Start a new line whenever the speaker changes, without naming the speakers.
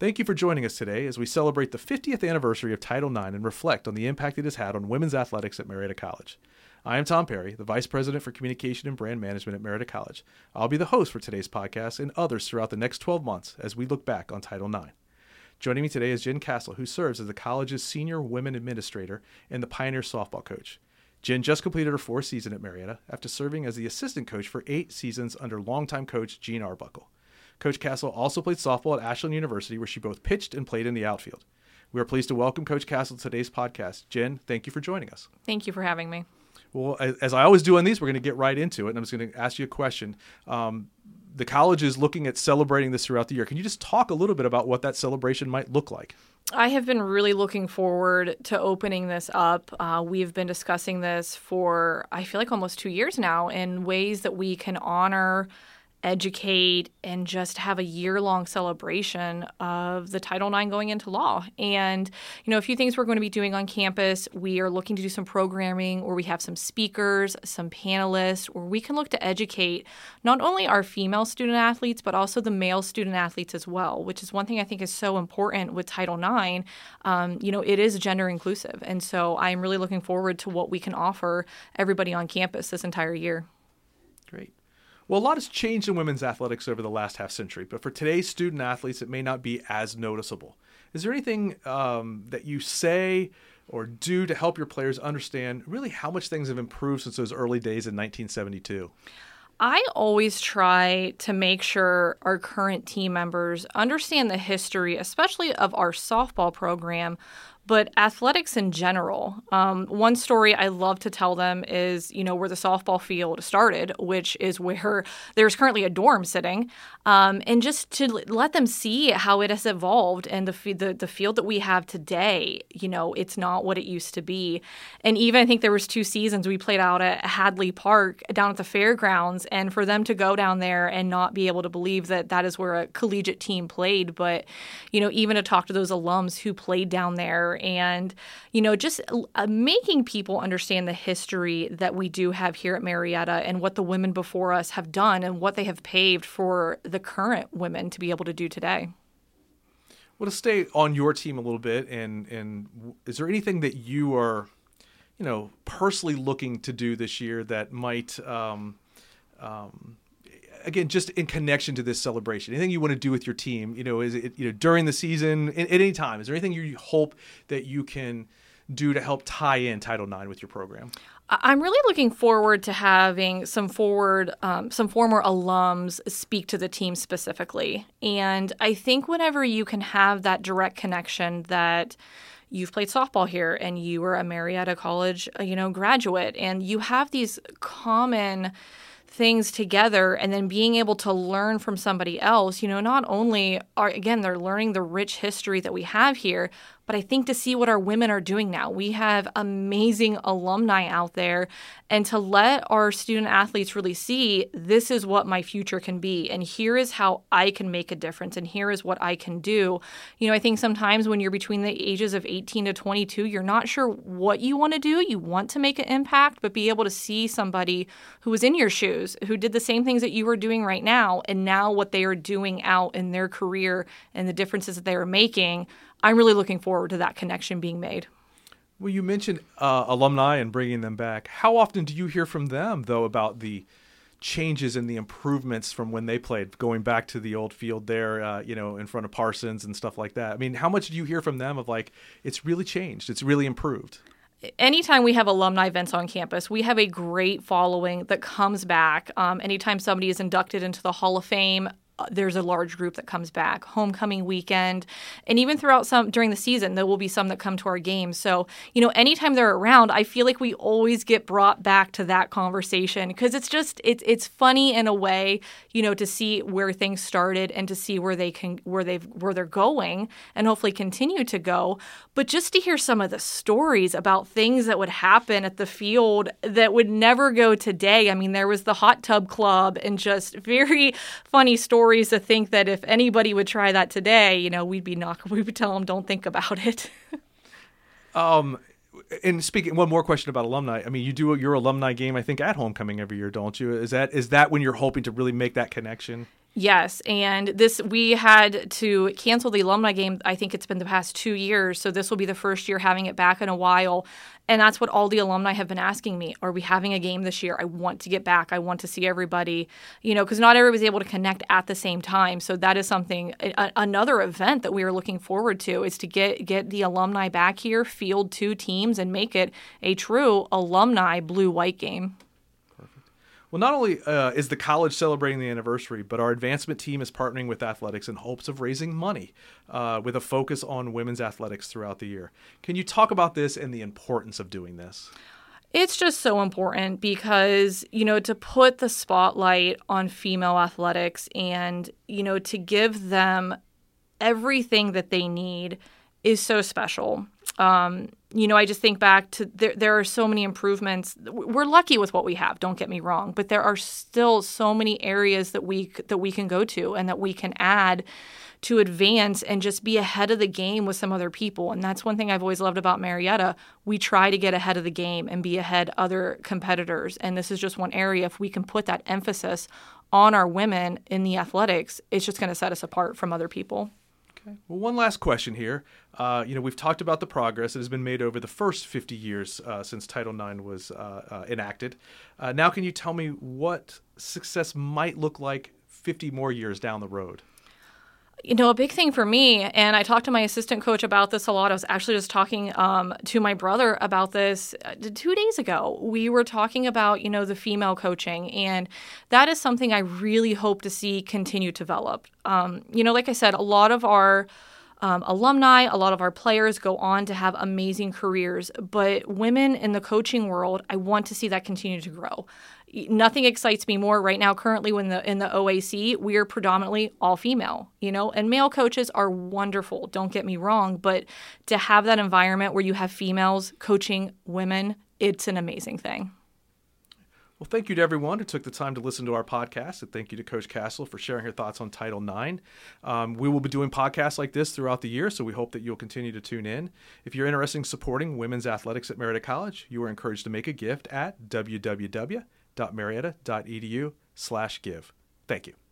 Thank you for joining us today as we celebrate the 50th anniversary of Title IX and reflect on the impact it has had on women's athletics at Marietta College. I am Tom Perry, the Vice President for Communication and Brand Management at Marietta College. I'll be the host for today's podcast and others throughout the next 12 months as we look back on Title IX. Joining me today is Jen Castle, who serves as the college's senior women administrator and the Pioneer softball coach. Jen just completed her fourth season at Marietta after serving as the assistant coach for eight seasons under longtime coach Gene Arbuckle. Coach Castle also played softball at Ashland University, where she both pitched and played in the outfield. We are pleased to welcome Coach Castle to today's podcast. Jen, thank you for joining us.
Thank you for having me.
Well, as I always do on these, we're going to get right into it, and I'm just going to ask you a question. Um, the college is looking at celebrating this throughout the year. Can you just talk a little bit about what that celebration might look like?
I have been really looking forward to opening this up. Uh, we've been discussing this for, I feel like, almost two years now in ways that we can honor educate and just have a year long celebration of the Title IX going into law. And, you know, a few things we're going to be doing on campus. We are looking to do some programming where we have some speakers, some panelists, where we can look to educate not only our female student athletes, but also the male student athletes as well, which is one thing I think is so important with Title IX. Um, you know, it is gender inclusive. And so I'm really looking forward to what we can offer everybody on campus this entire year.
Great. Well, a lot has changed in women's athletics over the last half century, but for today's student athletes, it may not be as noticeable. Is there anything um, that you say or do to help your players understand really how much things have improved since those early days in 1972?
I always try to make sure our current team members understand the history, especially of our softball program, but athletics in general. Um, one story I love to tell them is, you know, where the softball field started, which is where there's currently a dorm sitting, um, and just to let them see how it has evolved and the, the the field that we have today. You know, it's not what it used to be. And even I think there was two seasons we played out at Hadley Park down at the fairgrounds, and for them to go down there and not be able to believe that that is where a collegiate team played, but you know, even to talk to those alums who played down there and you know just uh, making people understand the history that we do have here at Marietta and what the women before us have done and what they have paved for the current women to be able to do today.
Well, to stay on your team a little bit, and and is there anything that you are, you know, personally looking to do this year that might um, um, again, just in connection to this celebration, anything you want to do with your team, you know, is it you know during the season at, any time? Is there anything you hope that you can do to help tie in Title IX with your program?
I'm really looking forward to having some forward, um, some former alums speak to the team specifically, and I think whenever you can have that direct connection that you've played softball here and you were a Marietta College, uh, you know, graduate, and you have these common things together and then being able to learn from somebody else, you know, not only are, again, they're learning the rich history that we have here, but I think to see what our women are doing now. We have amazing alumni out there, and to let our student athletes really see this is what my future can be, and here is how I can make a difference, and here is what I can do. You know, I think sometimes when you're between the ages of 18 to 22, you're not sure what you want to do. You want to make an impact, but be able to see somebody who was in your shoes, who did the same things that you are doing right now, and now what they are doing out in their career and the differences that they are making I'm really looking forward to that connection being made.
Well, you mentioned uh, alumni and bringing them back. How often do you hear from them, though, about the changes and the improvements from when they played, going back to the old field there, uh, you know, in front of Parsons and stuff like that? I mean, how much do you hear from them of like, it's really changed, it's really improved?
anytime we have alumni events on campus, we have a great following that comes back. Um, anytime somebody is inducted into the Hall of Fame, Uh, there's a large group that comes back. Homecoming weekend and even throughout some during the season there will be some that come to our games. So you know anytime they're around i feel like we always get brought back to that conversation because it's just it's it's funny in a way you know to see where things started and to see where they can where they've where they're going and hopefully continue to go. But just to hear some of the stories about things that would happen at the field that would never go today. I mean there was the hot tub club and just very funny stories stories to think that if anybody would try that today, you know, we'd be knock we would tell them don't think about it.
um and speaking one more question about alumni. I mean you do your alumni game i think at homecoming every year don't you? Is that is that when you're hoping to really make that connection
Yes, and this we had to cancel the alumni game. I think it's been the past two years, so this will be the first year having it back in a while. And that's what all the alumni have been asking me: Are we having a game this year? I want to get back. I want to see everybody. You know, because not everybody's able to connect at the same time. So that is something. A, another event that we are looking forward to is to get get the alumni back here, field two teams, and make it a true alumni blue white game.
Well, not only uh, is the college celebrating the anniversary, but our advancement team is partnering with athletics in hopes of raising money uh, with a focus on women's athletics throughout the year. Can you talk about this and the importance of doing this?
It's just so important because, you know, to put the spotlight on female athletics and, you know, to give them everything that they need is so special. Um, you know, I just think back to there, there are so many improvements. We're lucky with what we have, don't get me wrong, but there are still so many areas that we that we can go to and that we can add to advance and just be ahead of the game with some other people. And that's one thing I've always loved about Marietta. We try to get ahead of the game and be ahead other competitors. And this is just one area if we can put that emphasis on our women in the athletics, it's just going to set us apart from other people.
Okay. Well, one last question here. Uh, you know, we've talked about the progress that has been made over the first 50 years uh, since Title IX was uh, uh enacted. Uh, now, can you tell me what success might look like 50 more years down the road?
You know, a big thing for me, and I talked to my assistant coach about this a lot. I was actually just talking um, to my brother about this uh, two days ago. We were talking about, you know, the female coaching, and that is something I really hope to see continue to develop. Um, you know, like I said, a lot of our um, alumni, a lot of our players go on to have amazing careers, but women in the coaching world, I want to see that continue to grow. Nothing excites me more right now currently when the in the OAC we are predominantly all female you know and male coaches are wonderful don't get me wrong but to have that environment where you have females coaching women it's an amazing thing
well, thank you to everyone who took the time to listen to our podcast, and thank you to Coach Castle for sharing her thoughts on Title IX. Um, we will be doing podcasts like this throughout the year, so we hope that you'll continue to tune in. If you're interested in supporting women's athletics at Marietta College, you are encouraged to make a gift at www.marietta.edu slash give. Thank you.